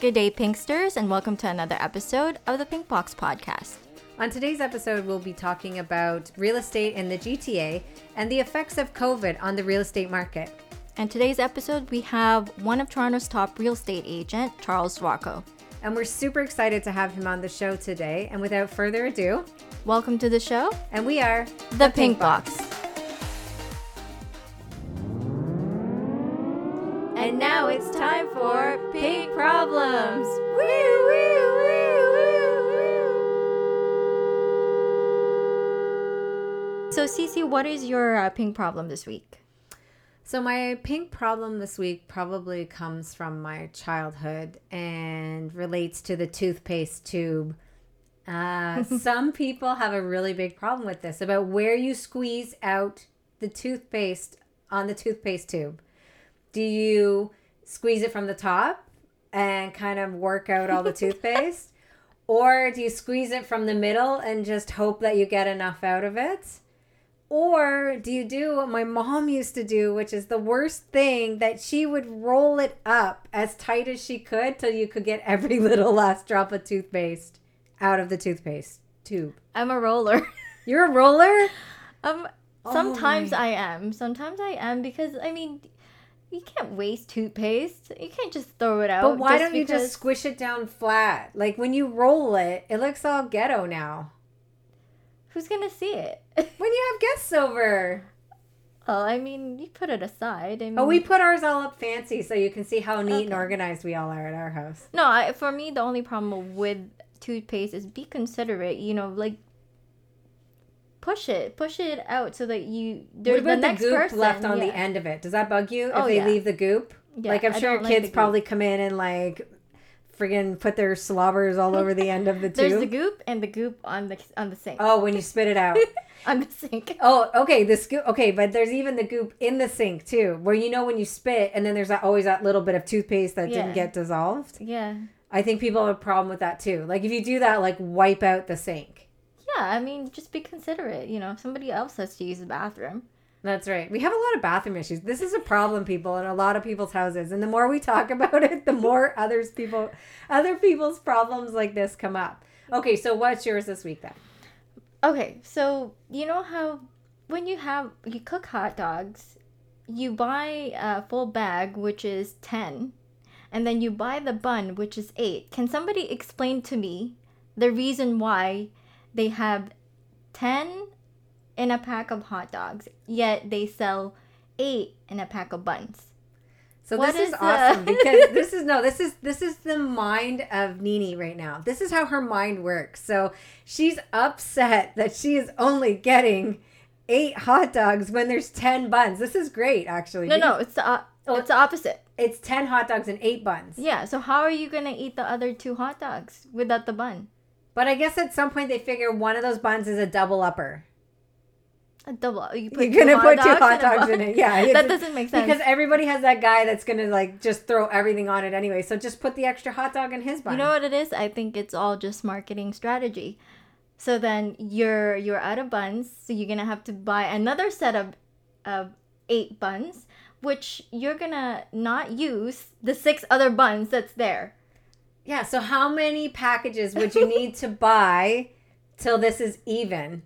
Good day, Pinksters, and welcome to another episode of the Pink Box Podcast. On today's episode, we'll be talking about real estate in the GTA and the effects of COVID on the real estate market. And today's episode, we have one of Toronto's top real estate agent, Charles Rocco. And we're super excited to have him on the show today. And without further ado, welcome to the show. And we are the, the Pink, Pink Box. Box. Problems. Woo, woo, woo, woo. So, Cici, what is your uh, pink problem this week? So, my pink problem this week probably comes from my childhood and relates to the toothpaste tube. Uh, some people have a really big problem with this about where you squeeze out the toothpaste on the toothpaste tube do you squeeze it from the top and kind of work out all the toothpaste? Or do you squeeze it from the middle and just hope that you get enough out of it? Or do you do what my mom used to do, which is the worst thing that she would roll it up as tight as she could till you could get every little last drop of toothpaste out of the toothpaste tube? I'm a roller. You're a roller? Um sometimes oh I am. Sometimes I am because I mean you can't waste toothpaste. You can't just throw it out. But why don't you just squish it down flat? Like when you roll it, it looks all ghetto now. Who's gonna see it? when you have guests over. Oh, I mean, you put it aside. I mean, oh, we put ours all up fancy so you can see how neat okay. and organized we all are at our house. No, I, for me, the only problem with toothpaste is be considerate. You know, like push it, push it out so that you. There's what about the, next goop person, left on yeah. the end of it? Does that bug you if oh, they yeah. leave the goop? Yeah, like I'm sure kids like probably come in and like friggin' put their slobbers all over the end of the tube. There's the goop and the goop on the on the sink. Oh, when you spit it out. on the sink. Oh, okay. The scoop. Okay, but there's even the goop in the sink too, where you know when you spit, and then there's always that little bit of toothpaste that yeah. didn't get dissolved. Yeah. I think people have a problem with that too. Like if you do that, like wipe out the sink. Yeah, I mean, just be considerate. You know, if somebody else has to use the bathroom. That's right. We have a lot of bathroom issues. This is a problem, people, in a lot of people's houses. And the more we talk about it, the more others people, other people's problems like this come up. Okay, so what's yours this week then? Okay, so you know how when you have you cook hot dogs, you buy a full bag, which is ten, and then you buy the bun, which is eight. Can somebody explain to me the reason why they have 10 in a pack of hot dogs, yet they sell 8 in a pack of buns. So what this is, is awesome because this is no, this is this is the mind of Nini right now. This is how her mind works. So she's upset that she is only getting eight hot dogs when there's ten buns. This is great, actually. No, no, it's the uh, oh, it's the opposite. It's ten hot dogs and eight buns. Yeah. So how are you gonna eat the other two hot dogs without the bun? But I guess at some point they figure one of those buns is a double upper. A double. You put You're gonna put two hot dogs in, in it. Yeah, that doesn't make sense because everybody has that guy that's gonna like just throw everything on it anyway. So just put the extra hot dog in his bun. You know what it is? I think it's all just marketing strategy. So then you're you're out of buns, so you're gonna have to buy another set of of eight buns, which you're gonna not use the six other buns that's there. Yeah, so how many packages would you need to buy till this is even?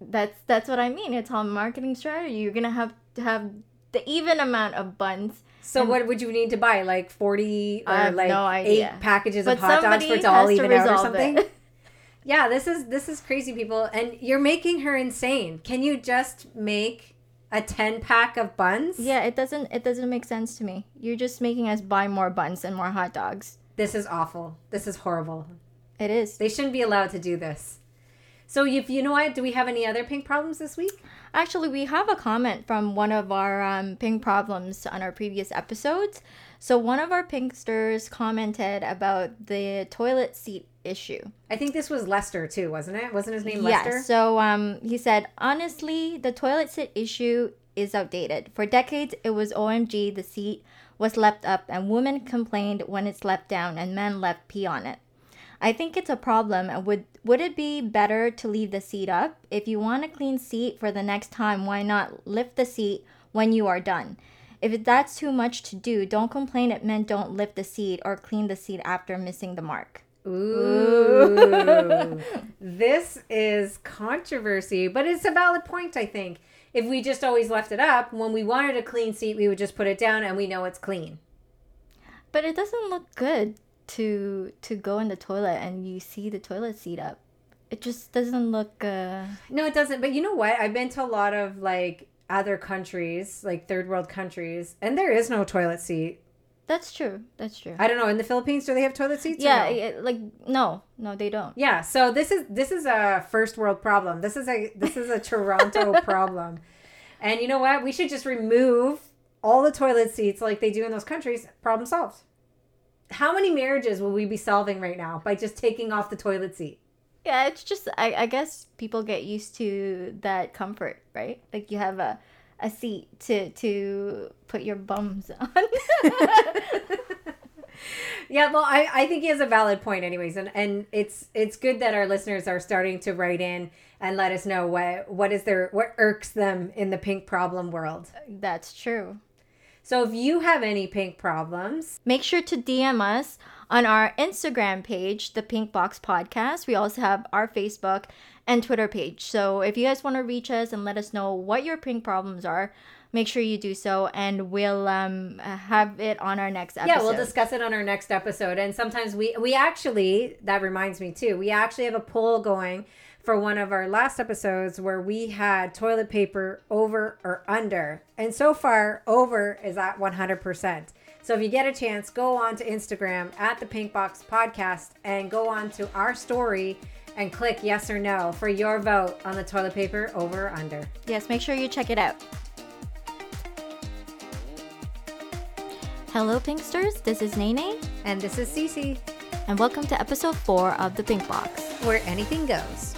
That's that's what I mean. It's all marketing strategy. You're gonna have to have the even amount of buns. So what would you need to buy? Like forty or like no eight packages but of hot dogs for it to all even out or something? yeah, this is this is crazy, people, and you're making her insane. Can you just make a 10 pack of buns yeah it doesn't it doesn't make sense to me you're just making us buy more buns and more hot dogs this is awful. This is horrible. It is. They shouldn't be allowed to do this. So, if you know what, do we have any other pink problems this week? Actually, we have a comment from one of our um, pink problems on our previous episodes. So, one of our pinksters commented about the toilet seat issue. I think this was Lester too, wasn't it? Wasn't his name Lester? Yeah. So, um, he said, honestly, the toilet seat issue is outdated. For decades, it was OMG, the seat was left up and women complained when it's left down and men left pee on it. I think it's a problem and would would it be better to leave the seat up? If you want a clean seat for the next time, why not lift the seat when you are done? If that's too much to do, don't complain it meant don't lift the seat or clean the seat after missing the mark. Ooh. this is controversy, but it's a valid point, I think. If we just always left it up, when we wanted a clean seat, we would just put it down and we know it's clean. But it doesn't look good to to go in the toilet and you see the toilet seat up. It just doesn't look uh No, it doesn't. But you know what? I've been to a lot of like other countries, like third world countries, and there is no toilet seat. That's true. That's true. I don't know. In the Philippines, do they have toilet seats? or yeah, no? like no, no, they don't. Yeah, so this is this is a first world problem. This is a this is a Toronto problem. And you know what? We should just remove all the toilet seats like they do in those countries. Problem solved. How many marriages will we be solving right now by just taking off the toilet seat? Yeah, it's just I, I guess people get used to that comfort, right? Like you have a a seat to to put your bums on. Yeah, well, I, I think he has a valid point, anyways, and and it's it's good that our listeners are starting to write in and let us know what what is their what irks them in the pink problem world. That's true. So if you have any pink problems, Make sure to DM us on our Instagram page, the Pink Box Podcast. We also have our Facebook and Twitter page. So if you guys want to reach us and let us know what your pink problems are, make sure you do so, and we'll um have it on our next episode. Yeah, we'll discuss it on our next episode. And sometimes we we actually that reminds me too. We actually have a poll going for one of our last episodes where we had toilet paper over or under. And so far, over is at 100%. So if you get a chance, go on to Instagram at the Pink Box Podcast and go on to our story and click yes or no for your vote on the toilet paper over or under. Yes, make sure you check it out. Hello, Pinksters. This is Nene, And this is Cici, and welcome to episode four of the Pink Box. where anything goes.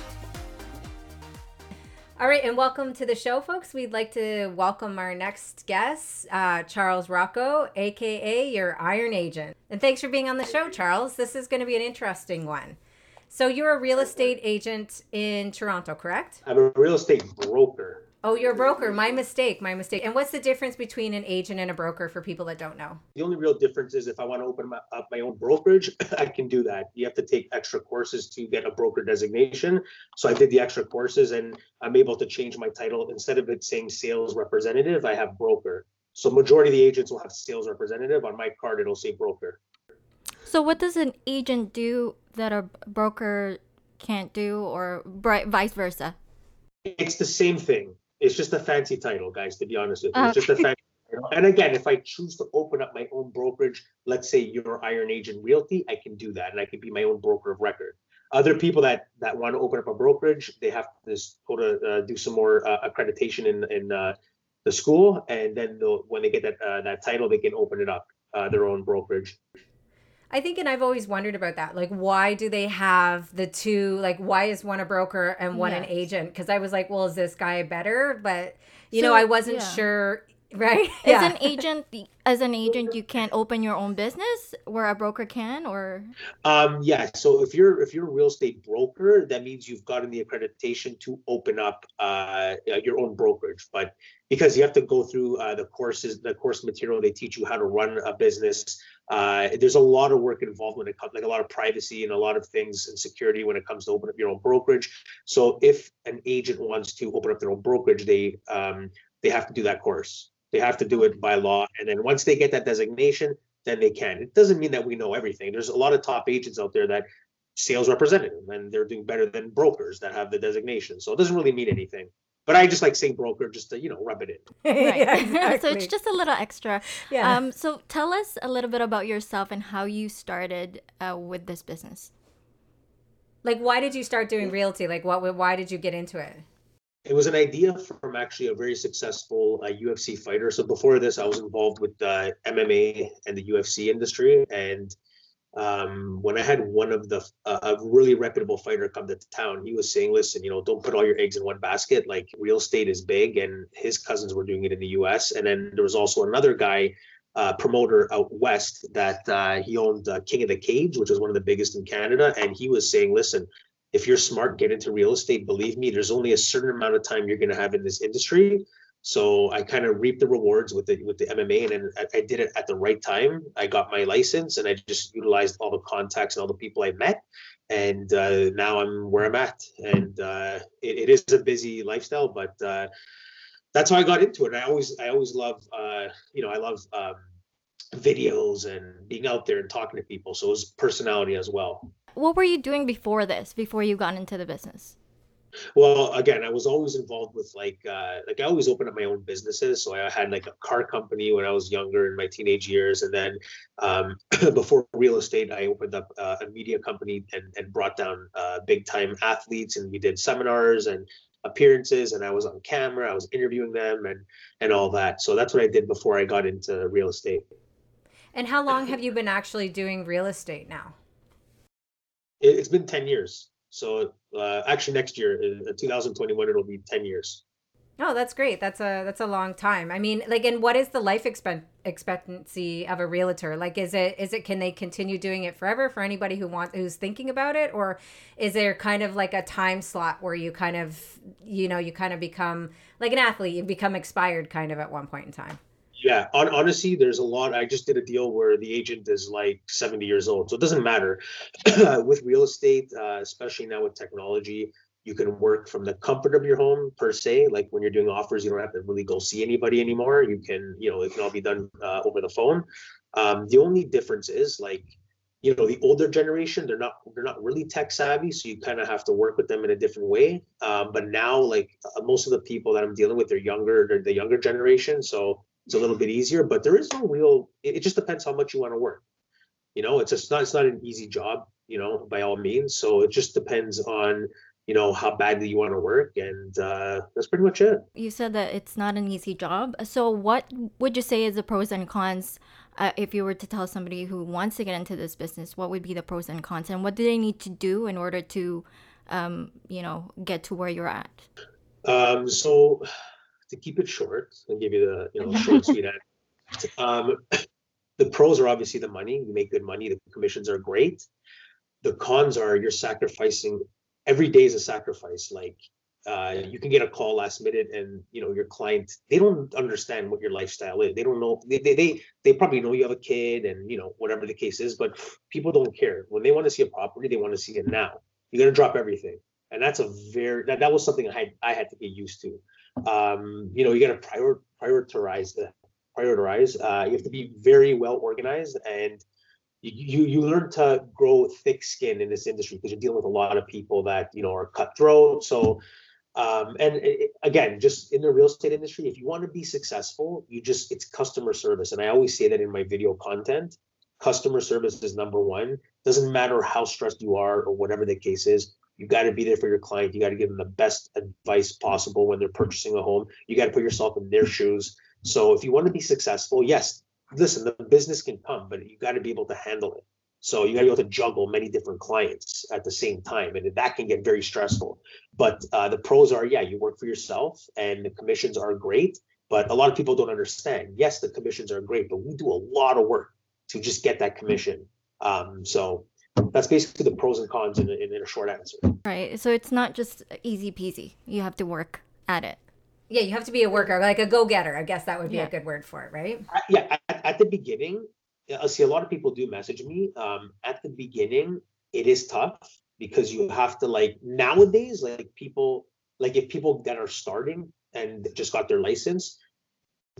All right, and welcome to the show, folks. We'd like to welcome our next guest, uh, Charles Rocco, aka your Iron Agent. And thanks for being on the show, Charles. This is going to be an interesting one. So, you're a real estate agent in Toronto, correct? I'm a real estate broker. Oh, you're a broker. My mistake. My mistake. And what's the difference between an agent and a broker for people that don't know? The only real difference is if I want to open my, up my own brokerage, I can do that. You have to take extra courses to get a broker designation. So I did the extra courses and I'm able to change my title. Instead of it saying sales representative, I have broker. So majority of the agents will have sales representative. On my card, it'll say broker. So, what does an agent do that a broker can't do, or vice versa? It's the same thing. It's just a fancy title, guys, to be honest with you. It's just a fancy title. And again, if I choose to open up my own brokerage, let's say you're Iron Agent Realty, I can do that and I can be my own broker of record. Other people that that want to open up a brokerage, they have to go to uh, do some more uh, accreditation in in uh, the school, and then when they get that uh, that title, they can open it up uh, their own brokerage. I think, and I've always wondered about that. Like, why do they have the two? Like, why is one a broker and one an agent? Because I was like, well, is this guy better? But you know, I wasn't yeah. sure. Right? As an agent, as an agent, you can't open your own business where a broker can, or Um, yeah. So if you're if you're a real estate broker, that means you've gotten the accreditation to open up uh, uh, your own brokerage. But because you have to go through uh, the courses, the course material, they teach you how to run a business. Uh, there's a lot of work involved when it comes, like a lot of privacy and a lot of things and security when it comes to open up your own brokerage. So if an agent wants to open up their own brokerage, they um, they have to do that course. They have to do it by law, and then once they get that designation, then they can. It doesn't mean that we know everything. There's a lot of top agents out there that sales representative and they're doing better than brokers that have the designation. So it doesn't really mean anything. But I just like saying broker just to, you know, rub it in. right? yeah, so it's just a little extra. yeah. Um, so tell us a little bit about yourself and how you started uh, with this business. like, why did you start doing realty? Like, what? Why did you get into it? It was an idea from actually a very successful uh, UFC fighter. So before this, I was involved with uh, MMA and the UFC industry. And um, when I had one of the uh, a really reputable fighter come to town, he was saying, "Listen, you know, don't put all your eggs in one basket. Like real estate is big, and his cousins were doing it in the U.S. And then there was also another guy." Uh, promoter out west that uh, he owned uh, King of the Cage, which is one of the biggest in Canada, and he was saying, "Listen, if you're smart, get into real estate. Believe me, there's only a certain amount of time you're going to have in this industry. So I kind of reaped the rewards with the with the MMA, and then I, I, did it at the right time. I got my license, and I just utilized all the contacts and all the people I met, and uh, now I'm where I'm at. And uh, it, it is a busy lifestyle, but uh, that's how I got into it. I always I always love uh, you know I love um, videos and being out there and talking to people. So it was personality as well. What were you doing before this? Before you got into the business? Well, again, I was always involved with like uh, like I always opened up my own businesses. So I had like a car company when I was younger in my teenage years, and then um, before real estate, I opened up uh, a media company and and brought down uh, big time athletes, and we did seminars and appearances, and I was on camera, I was interviewing them, and and all that. So that's what I did before I got into real estate. And how long have you been actually doing real estate now? It, it's been ten years. So uh, actually, next year, in 2021, it'll be 10 years. Oh, that's great. That's a that's a long time. I mean, like, and what is the life expect expectancy of a realtor? Like, is it is it can they continue doing it forever for anybody who wants who's thinking about it, or is there kind of like a time slot where you kind of you know you kind of become like an athlete, you become expired kind of at one point in time? Yeah on, honestly there's a lot i just did a deal where the agent is like 70 years old so it doesn't matter. With real estate uh, especially now with technology you can work from the comfort of your home per se like when you're doing offers you don't have to really go see anybody anymore you can you know it can all be done uh, over the phone. Um, the only difference is like you know the older generation they're not they're not really tech savvy so you kind of have to work with them in a different way. Um, but now like uh, most of the people that i'm dealing with they're younger they're the younger generation so it's a little bit easier, but there is no real. It, it just depends how much you want to work. You know, it's just not it's not an easy job. You know, by all means. So it just depends on you know how badly you want to work, and uh, that's pretty much it. You said that it's not an easy job. So what would you say is the pros and cons? Uh, if you were to tell somebody who wants to get into this business, what would be the pros and cons, and what do they need to do in order to, um, you know, get to where you're at? Um, so to keep it short and give you the you know short sweet end. Um, the pros are obviously the money. You make good money. The commissions are great. The cons are you're sacrificing. Every day is a sacrifice. Like uh, you can get a call last minute, and you know your client they don't understand what your lifestyle is. They don't know. They they they, they probably know you have a kid, and you know whatever the case is. But people don't care when they want to see a property. They want to see it now. You're gonna drop everything, and that's a very that, that was something I had I had to get used to um, you know, you got to prior, prioritize the prioritize. Uh, you have to be very well organized and you, you, learn to grow thick skin in this industry because you're dealing with a lot of people that, you know, are cutthroat. So, um, and it, again, just in the real estate industry, if you want to be successful, you just, it's customer service. And I always say that in my video content, customer service is number one. Doesn't matter how stressed you are or whatever the case is, you got to be there for your client. You got to give them the best advice possible when they're purchasing a home. You got to put yourself in their shoes. So if you want to be successful, yes, listen, the business can come, but you got to be able to handle it. So you got to be able to juggle many different clients at the same time, and that can get very stressful. But uh, the pros are, yeah, you work for yourself, and the commissions are great. But a lot of people don't understand. Yes, the commissions are great, but we do a lot of work to just get that commission. Um, so that's basically the pros and cons in, in, in a short answer. Right. So it's not just easy peasy. You have to work at it. Yeah, you have to be a worker, like a go getter. I guess that would be yeah. a good word for it, right? yeah. At, at, the beginning, I see a lot of people do message me. Um, at the beginning, it is tough because you have to like nowadays, like people, like if people that are starting and just got their license,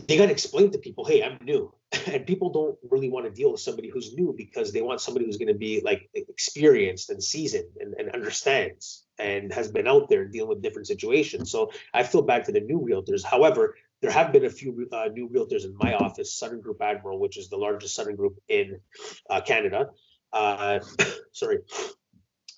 they got to explain to people, hey, I'm new. And people don't really want to deal with somebody who's new because they want somebody who's going to be like experienced and seasoned and, and understands and has been out there dealing with different situations. So I feel bad for the new realtors. However, there have been a few uh, new realtors in my office, Sutton Group Admiral, which is the largest Sutton Group in uh, Canada. Uh, sorry.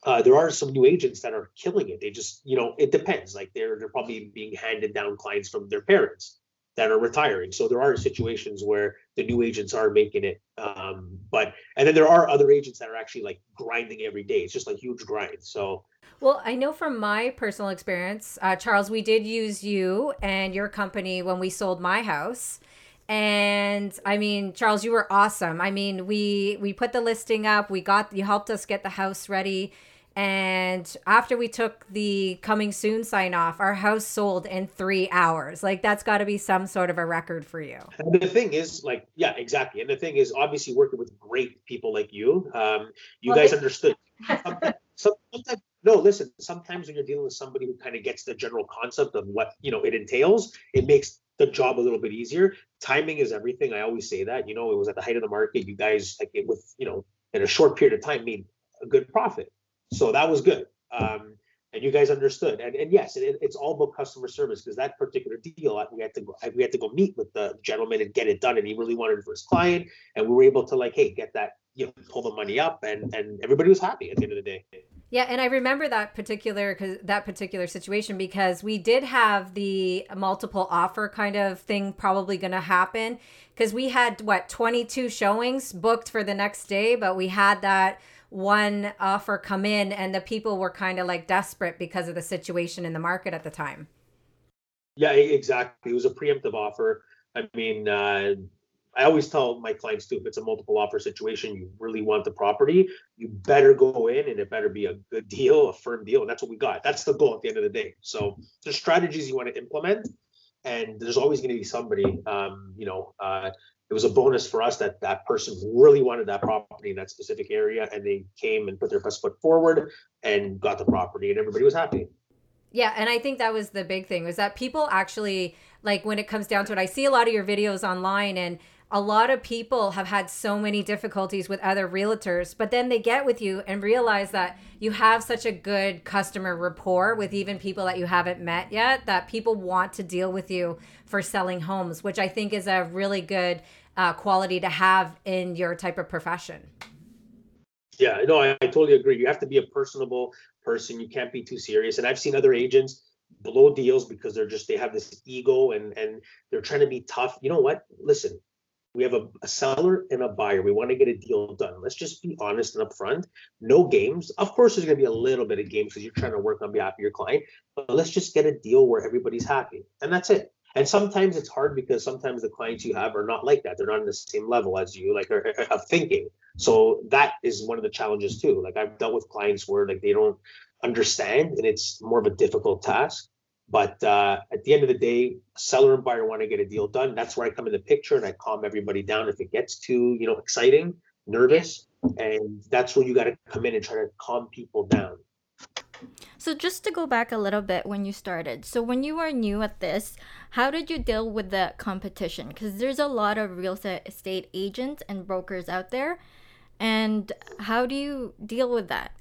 Uh, there are some new agents that are killing it. They just, you know, it depends. Like they're they're probably being handed down clients from their parents that are retiring. So there are situations where the new agents are making it. Um, but and then there are other agents that are actually like grinding every day. It's just like huge grind. So well, I know from my personal experience, uh, Charles, we did use you and your company when we sold my house. And I mean, Charles, you were awesome. I mean, we we put the listing up. We got you helped us get the house ready And after we took the coming soon sign off, our house sold in three hours. Like that's got to be some sort of a record for you. And the thing is, like, yeah, exactly. And the thing is, obviously, working with great people like you, um, you well, guys they- understood. sometimes, no, listen. Sometimes when you're dealing with somebody who kind of gets the general concept of what you know it entails, it makes the job a little bit easier. Timing is everything. I always say that. You know, it was at the height of the market. You guys, like, it, with you know, in a short period of time, made a good profit. So that was good. Um, and you guys understood. And, and yes, it, it's all about customer service because that particular deal, we had to go, we had to go meet with the gentleman and get it done. And he really wanted for his client. And we were able to like, hey, get that, you know, pull the money up, and and everybody was happy at the end of the day. Yeah, and I remember that particular cause that particular situation because we did have the multiple offer kind of thing probably going to happen because we had what 22 showings booked for the next day, but we had that one offer come in and the people were kind of like desperate because of the situation in the market at the time. Yeah, exactly. It was a preemptive offer. I mean, uh, I always tell my clients too, if it's a multiple offer situation, you really want the property, you better go in and it better be a good deal, a firm deal. And that's what we got. That's the goal at the end of the day. So there's strategies you want to implement and there's always going to be somebody, um, you know, uh, it was a bonus for us that that person really wanted that property in that specific area and they came and put their best foot forward and got the property and everybody was happy. Yeah and i think that was the big thing was that people actually like when it comes down to it i see a lot of your videos online and a lot of people have had so many difficulties with other realtors, but then they get with you and realize that you have such a good customer rapport with even people that you haven't met yet that people want to deal with you for selling homes, which I think is a really good uh, quality to have in your type of profession. Yeah, no, I, I totally agree. You have to be a personable person. You can't be too serious. And I've seen other agents blow deals because they're just they have this ego and and they're trying to be tough. You know what? Listen, we have a, a, seller and a buyer. We want to get a deal done. Let's just be honest and upfront. No games. Of course, there's going to be a little bit of games because you're trying to work on behalf of your client, but let's just get a deal where everybody's happy. And that's it. And sometimes it's hard because sometimes the clients you have are not like that. They're not on the same level as you, like, of thinking. So that is one of the challenges too. Like I've dealt with clients where like they don't understand and it's more of a difficult task. But uh, at the end of the day, seller and buyer want to get a deal done. That's where I come in the picture and I calm everybody down if it gets too, you know, exciting, nervous, and that's where you got to come in and try to calm people down. So just to go back a little bit when you started. So when you were new at this, how did you deal with the competition? Because there's a lot of real estate agents and brokers out there, and how do you deal with that?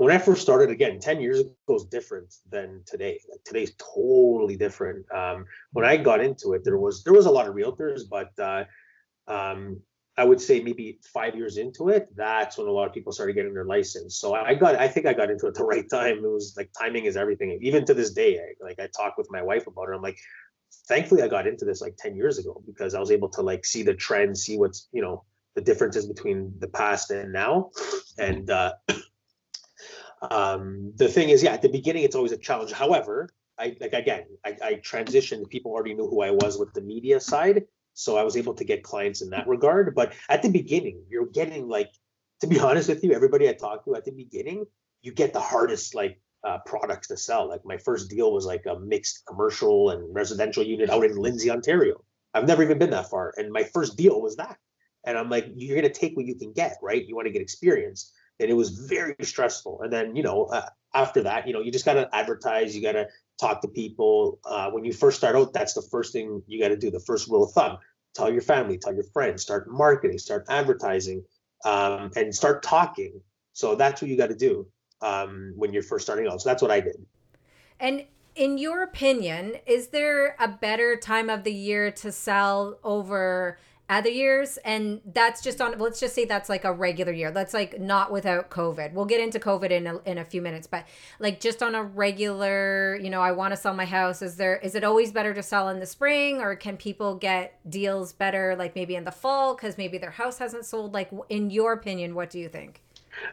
When I first started, again, 10 years ago is different than today. Like today's totally different. Um, when I got into it, there was there was a lot of realtors, but uh, um, I would say maybe five years into it, that's when a lot of people started getting their license. So I got, I think I got into it the right time. It was like timing is everything. Even to this day, I, like I talk with my wife about it. I'm like, thankfully I got into this like 10 years ago because I was able to like see the trend, see what's, you know, the differences between the past and now. And uh, um, the thing is, yeah, at the beginning, it's always a challenge. However, I like again, I, I transitioned. People already knew who I was with the media side, so I was able to get clients in that regard. But at the beginning, you're getting like, to be honest with you, everybody I talked to at the beginning, you get the hardest like uh, products to sell. Like my first deal was like a mixed commercial and residential unit out in Lindsay, Ontario. I've never even been that far, and my first deal was that. And I'm like, you're gonna take what you can get, right? You want to get experience and it was very stressful. And then you know uh, after that, you know you just got to advertise, you got to talk to people. Uh, when you first start out, that's the first thing you got to do. The first rule of thumb: tell your family, tell your friends, start marketing, start advertising, um, and start talking. So that's what you got to do um, when you're first starting out. So that's what I did. And in your opinion, is there a better time of the year to sell over? Other years and that's just on let's just say that's like a regular year. That's like not without covid. We'll get into covid in a, in a few minutes but like just on a regular you know i want to sell my house. Is there is it always better to sell in the spring or can people get deals better like maybe in the fall because maybe their house hasn't sold? Like in your opinion what do you think?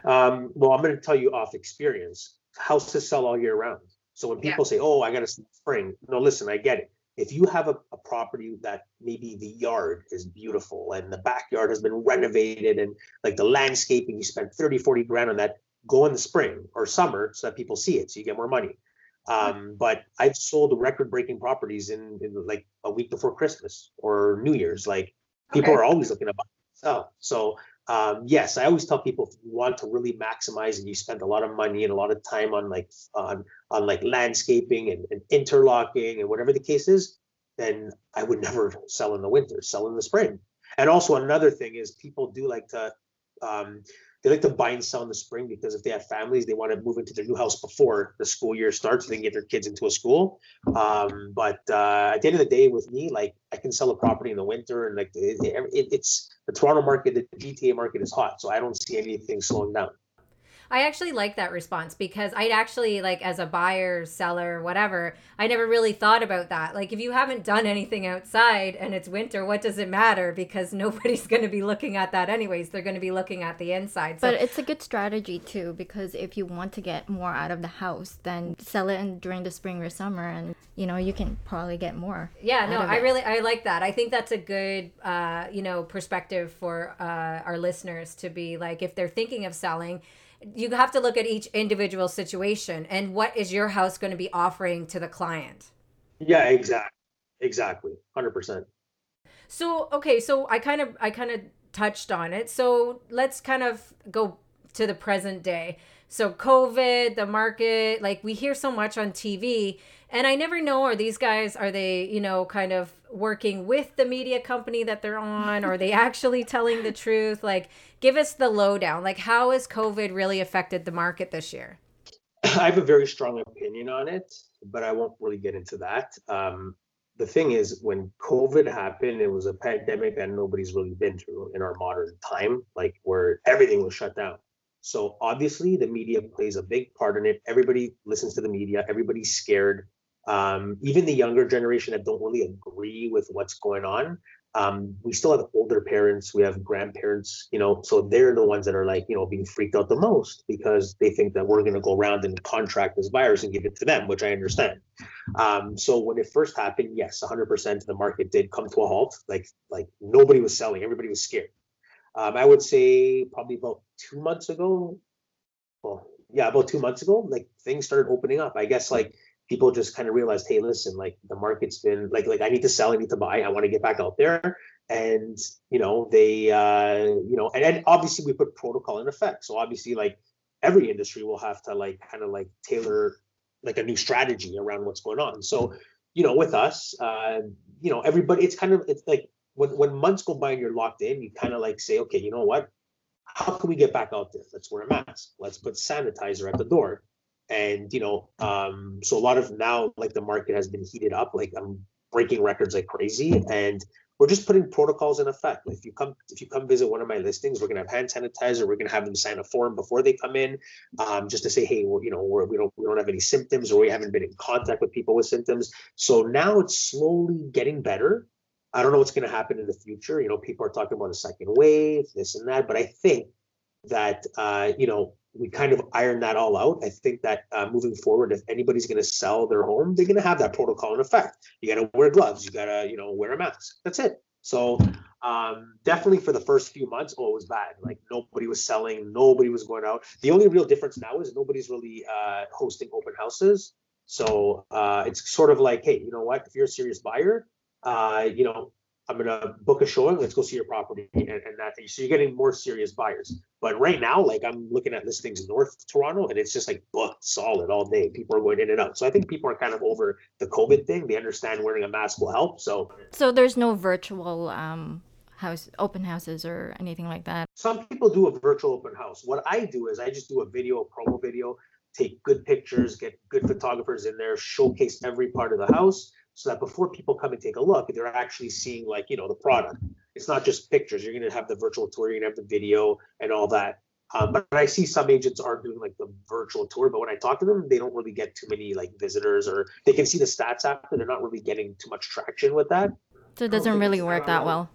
Um, well i'm going to tell you off experience. Houses sell all year round. So when people yeah. say oh i got to spring no listen i get it if you have a, a, property that maybe the yard is beautiful and the backyard has been renovated and like the landscaping you spent 30 40 grand on that go in the spring or summer so that people see it, so you get more money. Um, but I've sold record-breaking properties in, in like a week before Christmas or New Year's. Like people Okay. are always looking to buy. So um, yes, I always tell people if you want to really maximize and you spend a lot of money and a lot of time on like on on like landscaping and, and interlocking and whatever the case is, then I would never sell in the winter, sell in the spring. And also another thing is people do like to um, they like to buy and sell in the spring because if they have families, they want to move into their new house before the school year starts. So they can get their kids into a school. Um, but uh, at the end of the day, with me, like I can sell a property in the winter, and like it, it, it's the Toronto market, the GTA market is hot, so I don't see anything slowing down. I actually like that response because I'd actually like as a buyer, seller, whatever, I never really thought about that. Like if you haven't done anything outside and it's winter, what does it matter? Because nobody's going to be looking at that anyways. They're going to be looking at the inside. So But it's a good strategy too because if you want to get more out of the house, then sell it in, during the spring or summer, and you know you can probably get more. yeah, no, I really I like that. I think that's a good uh, you know, perspective for uh, our listeners to be like if they're thinking of selling, you have to look at each individual situation and what is your house going to be offering to the client. Yeah, exactly, exactly, hundred percent. So okay, so I kind of I kind of touched on it. So let's kind of go to the present day. So COVID, the market, like we hear so much on TV, and I never know are these guys are they, you know, kind of working with the media company that they're on or are they actually telling the truth? Like give us the lowdown. Like how has COVID really affected the market this year? I have a very strong opinion on it, but I won't really get into that. Um, the thing is, when COVID happened, it was a pandemic that nobody's really been through in our modern time, like where everything was shut down. So obviously, the media plays a big part in it. Everybody listens to the media. Everybody's scared. Um, even the younger generation that don't really agree with what's going on. Um, we still have older parents. We have grandparents. You know, so they're the ones that are like, you know, being freaked out the most because they think that we're going to go around and contract this virus and give it to them, which I understand. Um, so when it first happened, yes, 100% the market did come to a halt. Like, like nobody was selling. Everybody was scared. Um, I would say probably about two months ago. Well, yeah, about two months ago, like things started opening up. I guess like people just kind of realized, hey, listen, like the market's been like like I need to sell, I need to buy, I want to get back out there. And you know, they uh, you know, and, and obviously we put protocol in effect. So obviously, like every industry will have to like kind of like tailor like a new strategy around what's going on. So, you know, with us, uh, you know, everybody it's kind of it's like when when months go by and you're locked in, you kind of like say, okay, you know what? How can we get back out there? Let's wear a mask. Let's put sanitizer at the door. And you know um so a lot of now like the market has been heated up like i'm breaking records like crazy. And we're just putting protocols in effect. If you come if you come visit one of my listings we're to have hand sanitizer. We're to have them sign a form before they come in um, just to say hey we're, you know we're, we don't we don't have any symptoms or we haven't been in contact with people with symptoms. So now it's slowly getting better i don't know what's going to happen in the future you know people are talking about a second wave this and that but i think that uh, you know we kind of iron that all out. I think that uh, moving forward, if anybody's going to sell their home, they're going to have that protocol in effect. You got to wear gloves. You got to, you know, wear a mask. That's it. So um, definitely for the first few months, oh, it was bad. Like nobody was selling, nobody was going out. The only real difference now is nobody's really uh, hosting open houses. So uh, it's sort of like, hey, you know what? If you're a serious buyer, uh, you know, I'm gonna book a showing. Let's go see your property, and, and that. So you're getting more serious buyers. But right now, like I'm looking at listings in North Toronto, and it's just like booked solid all day. People are going in and out. So I think people are kind of over the COVID thing. They understand wearing a mask will help. So So there's no virtual um house open houses or anything like that. some people do a virtual open house. What I do is I just do a video, a promo video, take good pictures, get good photographers in there, showcase every part of the house so that before people come and take a look, they're actually seeing like, you know, the product. It's not just pictures. You're going to have the virtual tour, you're going to have the video and all that. Um, but I see some agents are doing like the virtual tour, but when I talk to them, they don't really get too many like visitors or they can see the stats after. They're not really getting too much traction with that. So it doesn't really work that well.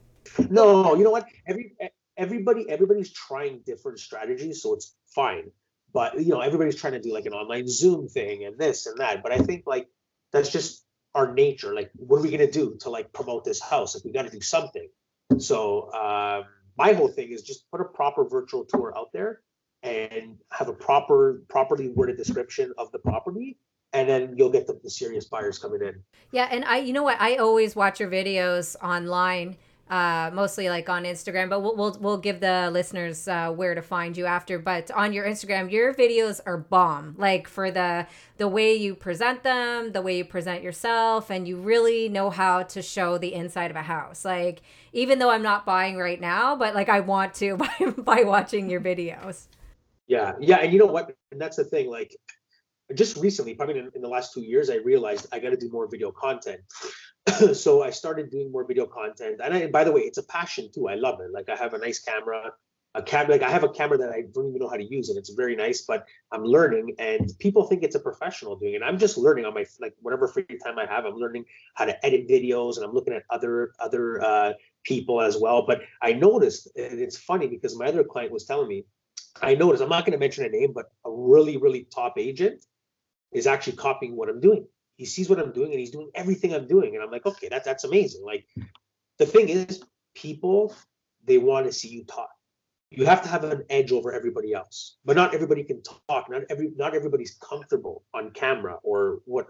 No, you know what? Every everybody everybody's trying different strategies, so it's fine. But you know, everybody's trying to do like an online Zoom thing and this and that. But I think like that's just our nature. Like, what are we gonna do to like promote this house? Like, we got to do something. So um, my whole thing is just put a proper virtual tour out there, and have a proper properly worded description of the property and then you'll get the, the serious buyers coming in Yeah, and I, you know what? I always watch your videos online, uh, mostly like on Instagram. But we'll we'll, we'll give the listeners uh, where to find you after. But on your Instagram, your videos are bomb. Like for the the way you present them, the way you present yourself, and you really know how to show the inside of a house. Like even though I'm not buying right now, but like I want to by by watching your videos. Yeah, yeah, and you know what? And that's the thing. Like, just recently, probably in, in the last two years, I realized I got to do more video content. so I started doing more video content, and, I, by the way, it's a passion too. I love it. Like, I have a nice camera, a camera. Like, I have a camera that I don't even know how to use, and it's very nice. But I'm learning, and people think it's a professional doing it. I'm just learning on my like whatever free time I have. I'm learning how to edit videos, and I'm looking at other other uh, people as well. But I noticed, and it's funny because my other client was telling me I noticed, I'm not going to mention a name, but a really, really top agent is actually copying what I'm doing. He sees what I'm doing and he's doing everything I'm doing. And I'm like, okay, that, that's amazing. Like the thing is, people, they want to see you talk. You have to have an edge over everybody else, but not everybody can talk. Not every, not everybody's comfortable on camera or what.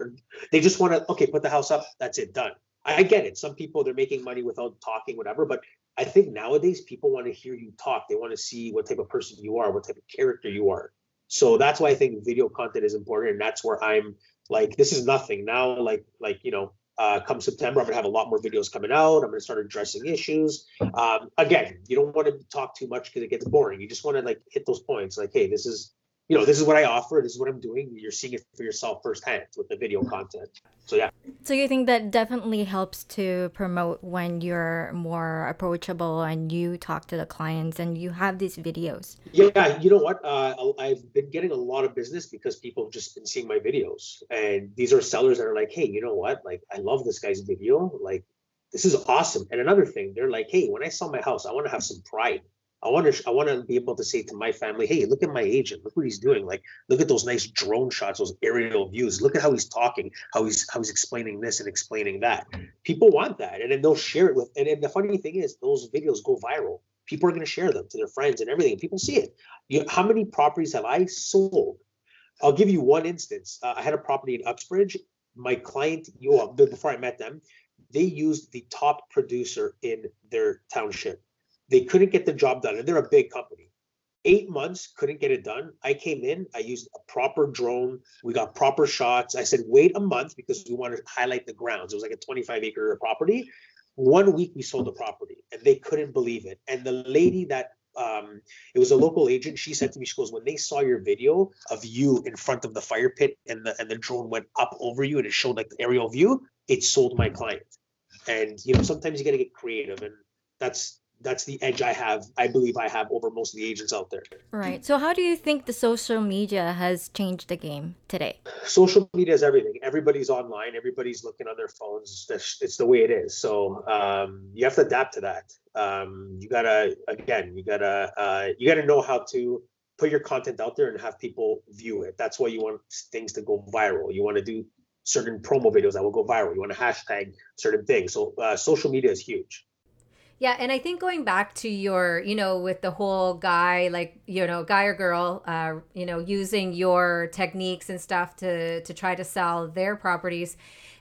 They just want to, okay, put the house up. That's it, done. I, I get it. Some people they're making money without talking, whatever. But I think nowadays people want to hear you talk. They want to see what type of person you are, what type of character you are. So that's why I think video content is important, and that's where I'm like, this is nothing now. Like, like you know, uh, come September, I'm gonna have a lot more videos coming out. I'm gonna start addressing issues. Um, again, you don't want to talk too much because it gets boring. You just want to like hit those points, like, hey, this is you know, this is what I offer. This is what I'm doing. You're seeing it for yourself firsthand with the video content. So yeah. So you think that definitely helps to promote when you're more approachable and you talk to the clients and you have these videos. Yeah, you know what? Uh, I've been getting a lot of business because people have just been seeing my videos, and these are sellers that are like, "Hey, you know what? Like, I love this guy's video. Like, this is awesome." And another thing, they're like, "Hey, when I sell my house, I want to have some pride." I want to I want to be able to say to my family, hey, look at my agent. Look what he's doing. Like, look at those nice drone shots, those aerial views. Look at how he's talking, how he's how he's explaining this and explaining that. People want that, and then they'll share it with. And, and the funny thing is, those videos go viral. People are going to share them to their friends and everything. People see it. You, how many properties have I sold? I'll give you one instance. Uh, I had a property in Uxbridge. My client, you know, before I met them, they used the top producer in their township they couldn't get the job done, and they're a big company. Eight months couldn't get it done. I came in, I used a proper drone. We got proper shots. I said, wait a month because we wanted to highlight the grounds. It was like a 25 acre property. One week we sold the property and they couldn't believe it. And the lady that um, it was a local agent. She said to me, she goes, when they saw your video of you in front of the fire pit and the and the drone went up over you and it showed like the aerial view, it sold my client. And you know, sometimes you gotta get creative and that's that's the edge I have. I believe I have over most of the agents out there. Right. So, how do you think the social media has changed the game today? Social media is everything. Everybody's online. Everybody's looking on their phones. It's, it's the way it is. So um, you have to adapt to that. Um, you gotta again. You gotta uh, you gotta know how to put your content out there and have people view it. That's why you want things to go viral. You want to do certain promo videos that will go viral. You want to hashtag certain things. So uh, social media is huge. Yeah, and I think going back to your, you know, with the whole guy, like, you know, guy or girl, uh, you know, using your techniques and stuff to to try to sell their properties,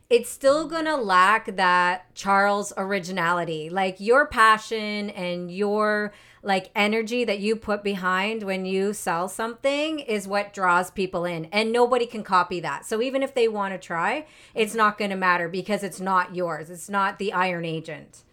it's still gonna lack that Charles originality, like your passion and your like energy that you put behind when you sell something is what draws people in, and nobody can copy that. So even if they want to try, it's not gonna matter because it's not yours. It's not the Iron Agent.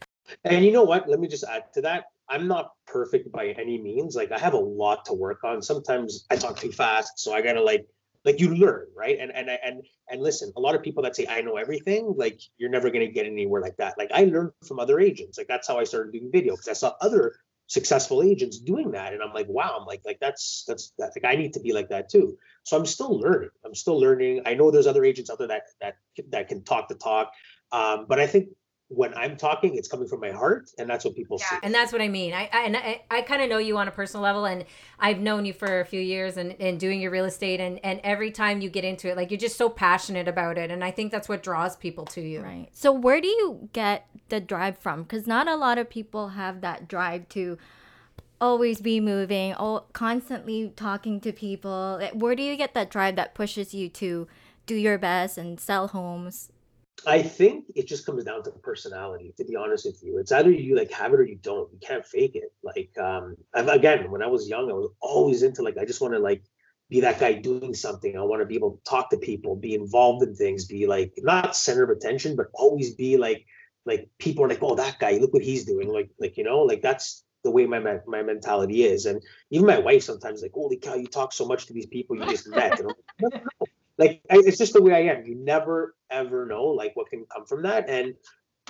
And you know what? Let me just add to that. I'm not perfect by any means. Like I have a lot to work on. Sometimes I talk too fast, so I gotta like like you learn, right? And and and and listen, a lot of people that say I know everything, like you're never gonna get anywhere like that. Like I learned from other agents. Like that's how I started doing video because I saw other successful agents doing that, and I'm like, wow, I'm like like that's that's that like I need to be like that too. So I'm still learning. I'm still learning. I know there's other agents out there that that that can talk the talk, um, but I think when I'm talking, it's coming from my heart, and that's what people yeah, see. And that's what I mean. I, I and I, I kind of know you on a personal level, and I've known you for a few years, and, and doing your real estate, and and every time you get into it, like you're just so passionate about it, and I think that's what draws people to you. Right. So where do you get the drive from? Because not a lot of people have that drive to always be moving, all constantly talking to people. Where do you get that drive that pushes you to do your best and sell homes? I think it just comes down to personality, to be honest with you. It's either you like have it or you don't. You can't fake it. Like um again, when I was young, I was always into like I just want to like be that guy doing something. I want to be able to talk to people, be involved in things, be like not center of attention, but always be like like people are like, oh, that guy, look what he's doing. Like like you know, like that's the way my my mentality is. And even my wife sometimes like, holy cow, you talk so much to these people you just met. And like, like it's just the way I am. You never ever know like what can come from that. And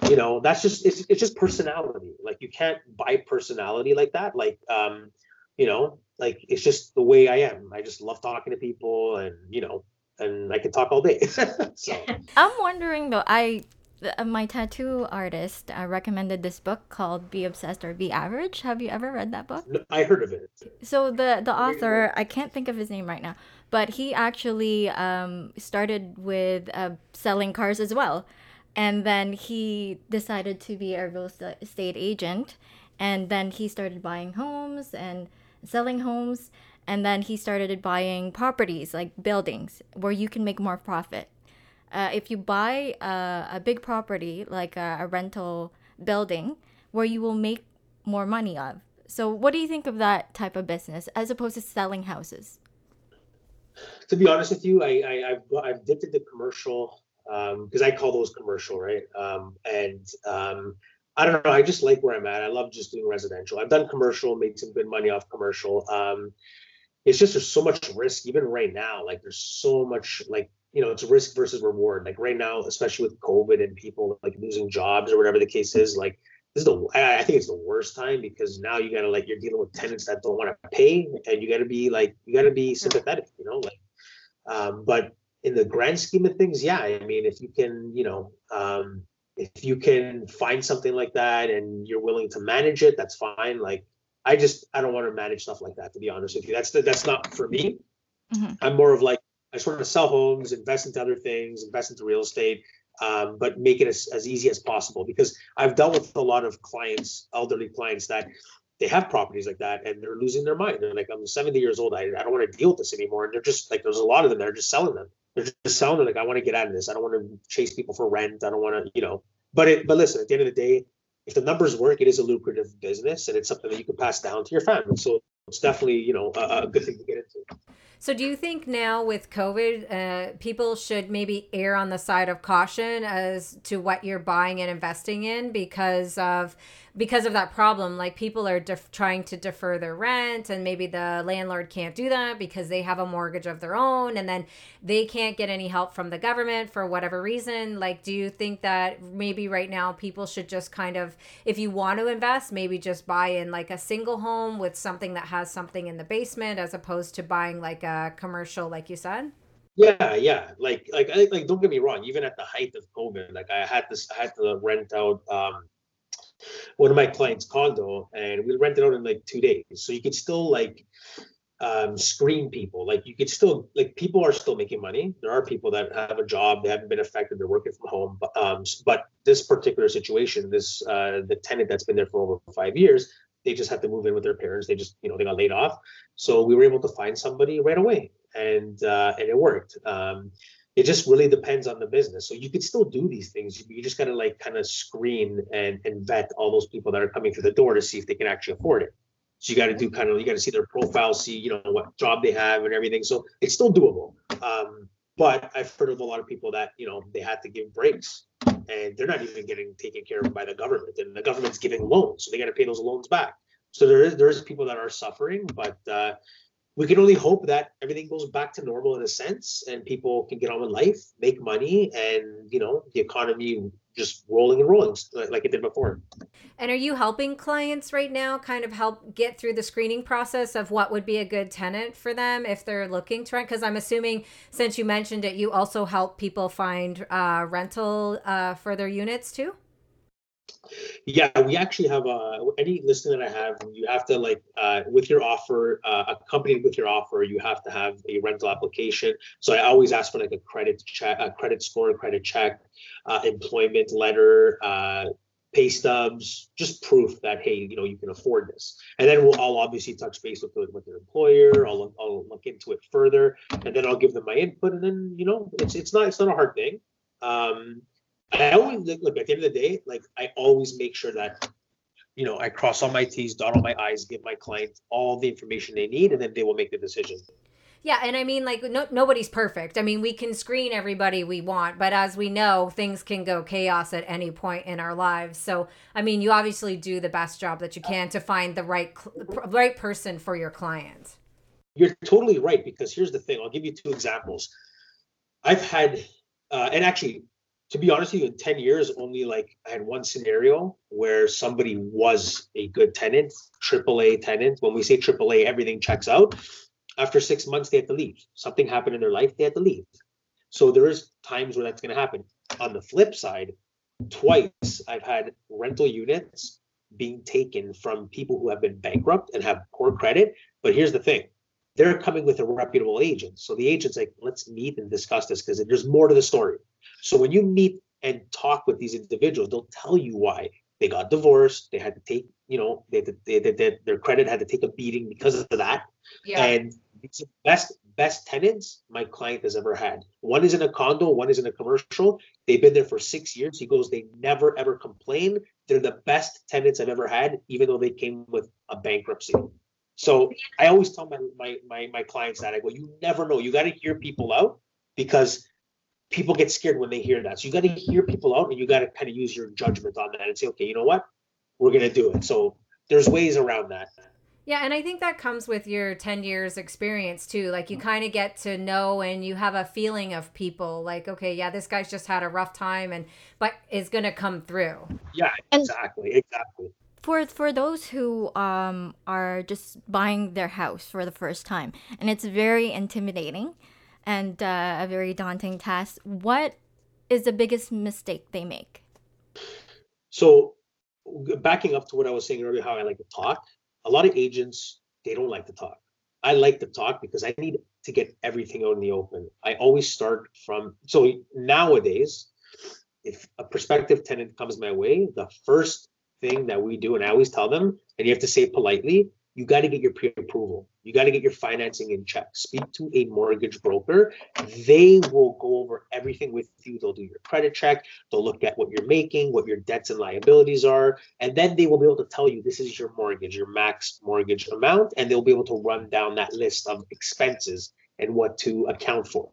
you know, that's just it's it's just personality. Like you can't buy personality like that. Like um, you know, like it's just the way I am. I just love talking to people and you know, and I can talk all day. so I'm wondering though, I uh, my tattoo artist uh, recommended this book called Be Obsessed or Be Average. Have you ever read that book? No, I heard of it. So the the author, I can't think of his name right now, but he actually um, started with uh, selling cars as well, and then he decided to be a real estate agent, and then he started buying homes and selling homes, and then he started buying properties like buildings where you can make more profit. Uh, if you buy a, a big property like a, a, rental building where you will make more money of. So what do you think of that type of business as opposed to selling houses to be honest with you i, I have I've dipped into commercial because um, i call those commercial right? Um, and um, i don't know i just like where i'm at. I love just doing residential. I've done commercial made some good money off commercial. Um, it's just there's so much risk even right now like there's so much like you know, it's risk versus reward. Like right now, especially with COVID and people like losing jobs or whatever the case is, like this is the I think it's the worst time because now you gotta like you're dealing with tenants that don't want to pay and you gotta be like you gotta be sympathetic, you know, like um, but in the grand scheme of things, yeah, I mean if you can, you know, um, if you can find something like that and you're willing to manage it, that's fine. Like I just I don't want to manage stuff like that to be honest with you. That's the, that's not for me. Mm-hmm. I'm more of like I just want to sell homes, invest into other things, invest into real estate, um, but make it as, as easy as possible because I've dealt with a lot of clients, elderly clients that they have properties like that and they're losing their mind. They're like, I'm 70 years old. I, I don't want to deal with this anymore. And they're just like, there's a lot of them that are just selling them. They're just selling them like, I want to get out of this. I don't want to chase people for rent. I don't want to, you know, but it, but listen, at the end of the day, if the numbers work, it is a lucrative business and it's something that you can pass down to your family. So it's definitely, you know, a, a good thing to get into. So, do you think now with COVID, uh, people should maybe err on the side of caution as to what you're buying and investing in because of because of that problem? Like people are def- trying to defer their rent and maybe the landlord can't do that because they have a mortgage of their own and then they can't get any help from the government for whatever reason. Like do you think that maybe right now people should just kind of if you want to invest maybe just buy in like a single home with something that has something in the basement as opposed to buying like a commercial like you said yeah, yeah. Like, like, like, don't get me wrong. Even at the height of COVID, like, I had this, I had to rent out um, one of my clients' condo, and we rented out in like two days. So you could still like um, screen people. Like you could still like people are still making money. There are people that have a job, they haven't been affected, they're working from home. But um, but this particular situation, this uh, the tenant that's been there for over five years, they just had to move in with their parents. They just you know they got laid off, so we were able to find somebody right away, and uh, and it worked. Um, it just really depends on the business. So you could still do these things. You just got to like kind of screen and, and vet all those people that are coming through the door to see if they can actually afford it. So you got to do kind of you got to see their profile, see you know what job they have and everything. So it's still doable. Um, but I've heard of a lot of people that you know they had to give breaks, and they're not even getting taken care of by the government, and the government's giving loans, so they got to pay those loans back. So there is there is people that are suffering, but uh, we can only hope that everything goes back to normal in a sense and people can get on with life make money and you know the economy just rolling and rolling like it did before. And are you helping clients right now kind of help get through the screening process of what would be a good tenant for them if they're looking to rent? Because i'm assuming since you mentioned it you also help people find uh, rental uh, for their units too yeah, we actually have uh, any listing that I have. You have to like uh, with your offer, uh, accompanied with your offer, you have to have a rental application. So I always ask for like a credit check, a credit score, a credit check, uh, employment letter, uh, pay stubs, just proof that hey, you know, you can afford this. And then we'll I'll obviously touch base with with their employer. I'll I'll look into it further, and then I'll give them my input. And then you know, it's it's not it's not a hard thing. Um, I always look, at the end of the day, like I always make sure that you know I cross all my T's, dot all my I's, give my clients all the information they need, and then they will make the decision. Yeah, and I mean, like, no, nobody's perfect. I mean, we can screen everybody we want, but as we know, things can go chaos at any point in our lives. So, I mean, you obviously do the best job that you can to find the right right person for your client. You're totally right because here's the thing. I'll give you two examples. I've had, uh, and actually, to be honest with you, in 10 years, only like I had one scenario where somebody was a good tenant, AAA tenant. When we say AAA, everything checks out. After six months they had to leave. Something happened in their life they had to leave. So there is times where that's going to happen. On the flip side twice i've had rental units being taken from people who have been bankrupt and have poor credit. But here's the thing they're coming with a reputable agent. So the agent's like let's meet and discuss this because there's more to the story so when you meet and talk with these individuals they'll tell you why they got divorced they had to take you know they, they, they, they their credit had to take a beating because of that yeah. and it's the best best tenants my client has ever had. One is in a condo, one is in a commercial. They've been there for six years. He goes, they never ever complain. They're the best tenants I've ever had, even though they came with a bankruptcy. So I always tell my my my, my clients that I go, you never know. You got to hear people out because people get scared when they hear that. So you got to hear people out and you got to kind of use your judgment on that and say, okay, you know what? We're gonna do it. So there's ways around that. Yeah, and I think that comes with your 10 years experience too. Like you mm-hmm. kind of get to know and you have a feeling of people like, okay, yeah, this guy's just had a rough time and but is going to come through. Yeah, exactly. exactly. For for those who um are just buying their house for the first time and it's very intimidating and uh, a very daunting task, what is the biggest mistake they make? So, backing up to what I was saying earlier how I like to talk, a lot of agents they don't like to talk i like to talk because i need to get everything out in the open i always start from so nowadays if a prospective tenant comes my way the first thing that we do and i always tell them and you have to say it politely you got to get your pre-approval. You got to get your financing in check. Speak to a mortgage broker. They will go over everything with you. They'll do your credit check. They'll look at what you're making, what your debts and liabilities are, and then they will be able to tell you this is your mortgage, your max mortgage amount, and they'll be able to run down that list of expenses and what to account for.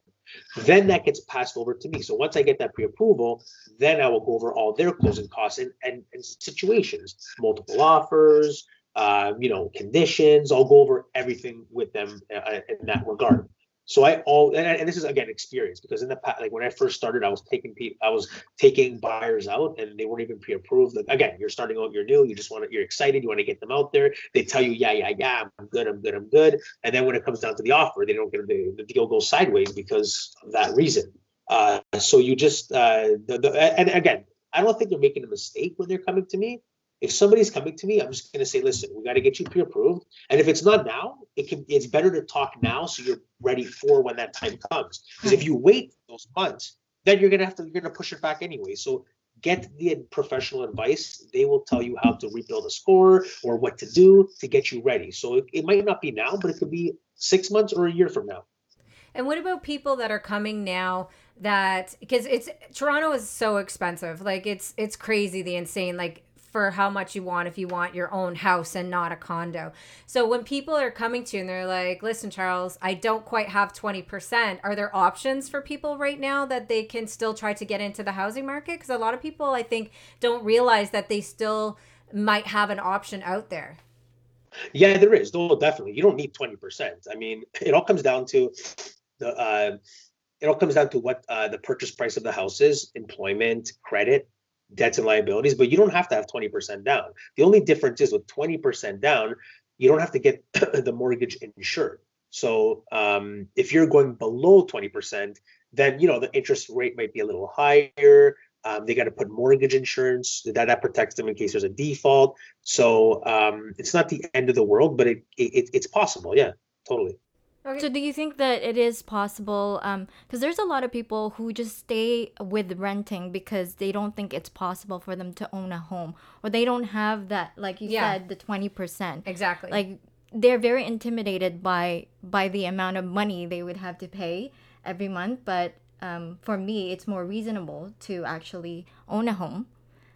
Then that gets passed over to me. So once I get that pre-approval, then I will go over all their closing costs and, and, and situations, multiple offers, uh, you know, conditions. I'll go over everything with them uh, in that regard. So I all and, and, this is again experience because in the past, like when I first started, I was taking people, I was taking buyers out, and they weren't even pre-approved. Like, again, you're starting out, you're new, you just want to, you're excited, you want to get them out there. They tell you, yeah, yeah, yeah, I'm good, I'm good, I'm good, and then when it comes down to the offer, they don't get the, the deal goes sideways because of that reason. Uh, so you just uh, the, the and again, I don't think they're making a mistake when they're coming to me. If somebody's coming to me, I'm just going to say, listen, we got to get you pre-approved. And if it's not now, it can. It's better to talk now so you're ready for when that time comes. Because if you wait those months, then you're going to have to you're going to push it back anyway. So get the professional advice. They will tell you how to rebuild a score or what to do to get you ready. So it, it might not be now, but it could be six months or a year from now. And what about people that are coming now that because it's Toronto is so expensive. Like it's it's crazy the insane like for how much you want if you want your own house and not a condo. So when people are coming to you and they're like, listen, Charles, I don't quite have 20%, are there options for people right now that they can still try to get into the housing market? Because a lot of people, I think, don't realize that they still might have an option out there. Yeah, there is. No, definitely. You don't need 20%. I mean, it all comes down to the, uh, it all comes down to what uh, the purchase price of the house is, employment, credit, debts and liabilities, but you don't have to have 20% down. The only difference is with 20% down, you don't have to get the mortgage insured. So um, if you're going below 20%, then you know the interest rate might be a little higher. Um, they got to put mortgage insurance that that protects them in case there's a default. So um, it's not the end of the world, but it, it it's possible. Yeah, totally. Okay. So do you think that it is possible? Because um, there's a lot of people who just stay with renting because they don't think it's possible for them to own a home, or they don't have that, like you yeah. said, the twenty percent. Exactly. Like they're very intimidated by by the amount of money they would have to pay every month. But um, for me, it's more reasonable to actually own a home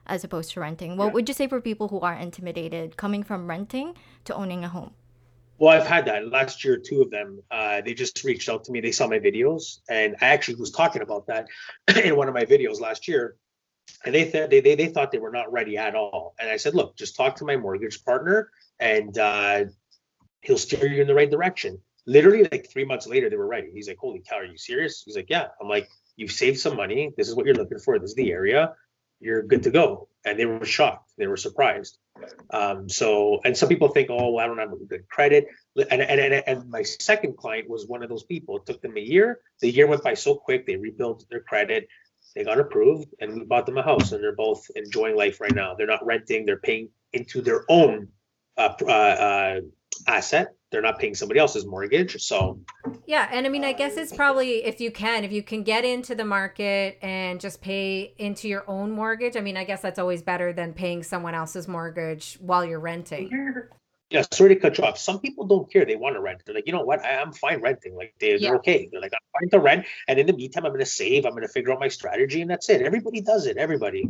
as opposed to renting. What yeah. would you say for people who are intimidated coming from renting to owning a home? Well, I've had that last year. Two of them, uh, they just reached out to me. They saw my videos, and I actually was talking about that in one of my videos last year. And they they, they they thought they were not ready at all. And I said, look, just talk to my mortgage partner, and uh, he'll steer you in the right direction. Literally, like three months later, they were ready. He's like, holy cow, are you serious? He's like, yeah. I'm like, you've saved some money. This is what you're looking for. This is the area. You're good to go. And they were shocked. They were surprised. Um, so, and some people think, oh, well, I don't have good credit. And, and, and, and my second client was one of those people. It took them a year. The year went by so quick. They rebuilt their credit. They got approved and we bought them a house and they're both enjoying life right now. They're not renting. They're paying into their own uh, uh, uh, asset. They're not paying somebody else's mortgage so. Yeah and i mean i guess it's probably if you can if you can get into the market and just pay into your own mortgage i mean i guess that's always better than paying someone else's mortgage while you're renting. Yeah. Sorry to cut you off. Some people don't care. They want to rent. They're like you know what? I, am fine renting. Like they, are okay. They're like i'm fine to rent and in the meantime i'm going to save. I'm going to figure out my strategy and that's it. Everybody does it. Everybody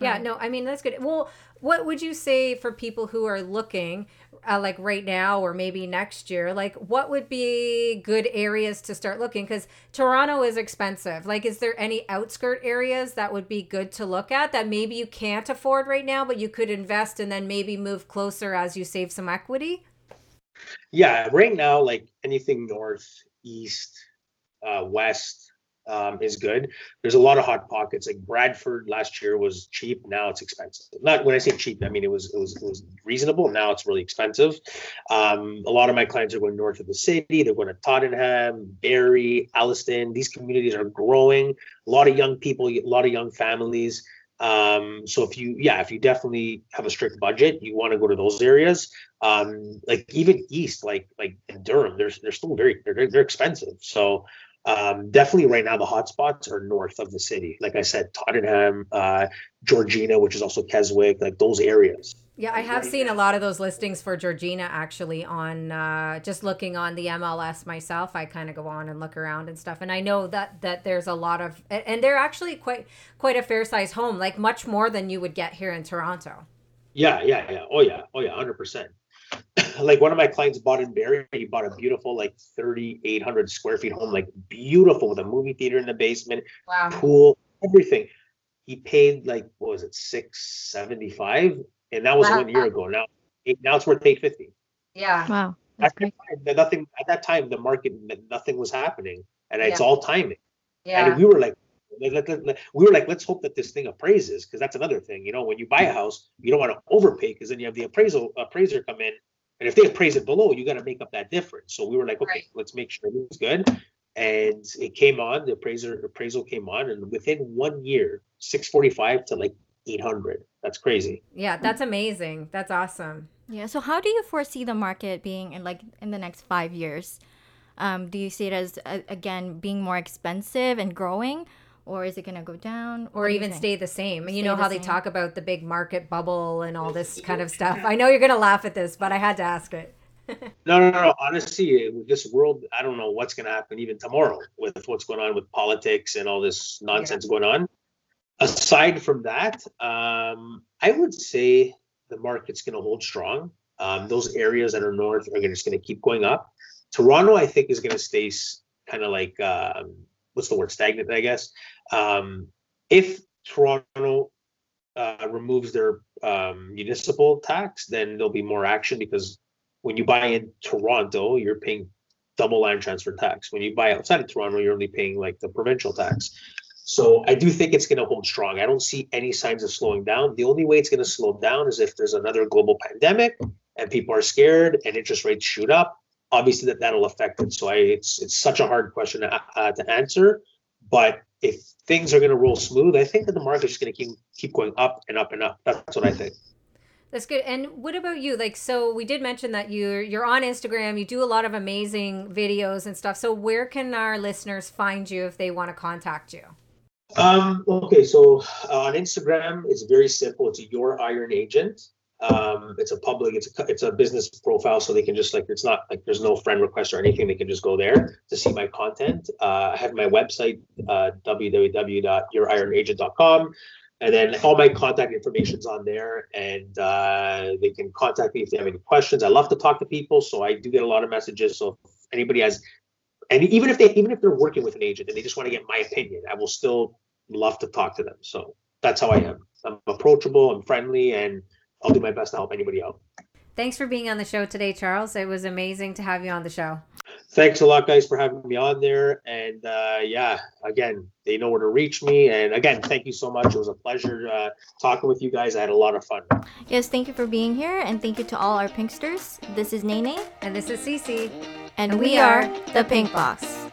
yeah no i mean that's good. Well what would you say for people who are looking uh, like right now or maybe next year like what would be good areas to start looking? Because toronto is expensive. Like is there any outskirt areas that would be good to look at that maybe you can't afford right now but you could invest and then maybe move closer as you save some equity? Yeah right now like anything north east uh, west um, is good. There's a lot of hot pockets. Like Bradford last year was cheap. Now it's expensive. Not when I say cheap, I mean it was it was it was reasonable. Now it's really expensive. Um, a lot of my clients are going north of the city. They're going to Tottenham, Barrie, Alliston. These communities are growing. A lot of young people, a lot of young families. Um, so if you, yeah, if you definitely have a strict budget, you want to go to those areas. Um, like even east, like like in Durham, they're they're still very they're they're expensive. So um, definitely right now the hotspots are north of the city. Like I said, Tottenham, uh, Georgina, which is also Keswick, like those areas. Yeah, I have seen a lot of those listings for Georgina actually on uh, just looking on the MLS myself. I kind of go on and look around and stuff, and I know that that there's a lot of, and they're actually quite quite a fair size home, like much more than you would get here in Toronto. Yeah, yeah, yeah. Oh yeah, oh yeah, hundred percent. like one of my clients bought in Barrie. He bought a beautiful, like 3,800 square feet home, like beautiful with a movie theater in the basement, wow. pool, everything. He paid like what was it, six seventy five, and that was wow. one year ago. Now, now it's worth eight fifty. Yeah. Wow. At that, time, nothing at that time, the market nothing was happening, and it's all timing. Yeah. And we were like, we were like, let's hope that this thing appraises because that's another thing. You know, when you buy a house, you don't want to overpay because then you have the appraisal appraiser come in and if they appraise it below, you got to make up that difference. So we were like, okay, right. let's make sure it's good. And it came on, the appraiser appraisal came on, and within one year, 645 to like 800. That's crazy. Yeah, that's amazing. That's awesome. Yeah. So how do you foresee the market being in like in the next five years? Um, do you see it as uh, again being more expensive and growing, or is it going to go down? Or even stay the same. Stay you know how the they talk about the big market bubble and all this kind of stuff. I know you're going to laugh at this but i had to ask it. No no no honestly with this world i don't know what's going to happen even tomorrow with what's going on with politics and all this nonsense yeah. going on. Aside from that um, i would say the market's going to hold strong. Um, those areas that are north are just going to keep going up. Toronto i think is going to stay kind of like um, what's the word stagnant i guess. Um, if toronto uh, removes their um, municipal tax then there'll be more action because when you buy in toronto you're paying double land transfer tax. When you buy outside of toronto you're only paying like the provincial tax. So i do think it's going to hold strong. I don't see any signs of slowing down. The only way it's going to slow down is if there's another global pandemic and people are scared and interest rates shoot up obviously that that'll affect it. So I, it's it's such a hard question to, uh, to answer. But if things are going to roll smooth, I think that the market is going to keep keep going up and up and up. That's what I think. That's good. And what about you? Like, so we did mention that you're you're on Instagram. You do a lot of amazing videos and stuff. So where can our listeners find you if they want to contact you? Um, okay, so uh, on Instagram, it's very simple. It's your iron agent. Um, it's a public, it's a it's a business profile, so they can just like it's not like there's no friend request or anything. They can just go there to see my content. Uh, I have my website, uh, www.yourironagent.com. And then all my contact information's on there, and uh, they can contact me if they have any questions. I love to talk to people, so I do get a lot of messages. So if anybody has, and even if they even if they're working with an agent and they just want to get my opinion, I will still love to talk to them. So that's how I am. I'm approachable, I'm friendly, and I'll do my best to help anybody out. Thanks for being on the show today, Charles. It was amazing to have you on the show. Thanks a lot, guys, for having me on there. And uh, yeah, again, they know where to reach me. And again, thank you so much. It was a pleasure uh, talking with you guys. I had a lot of fun. Yes, thank you for being here. And thank you to all our Pinksters. This is Nene. And this is Cici. And, and we, we are the Pink Box.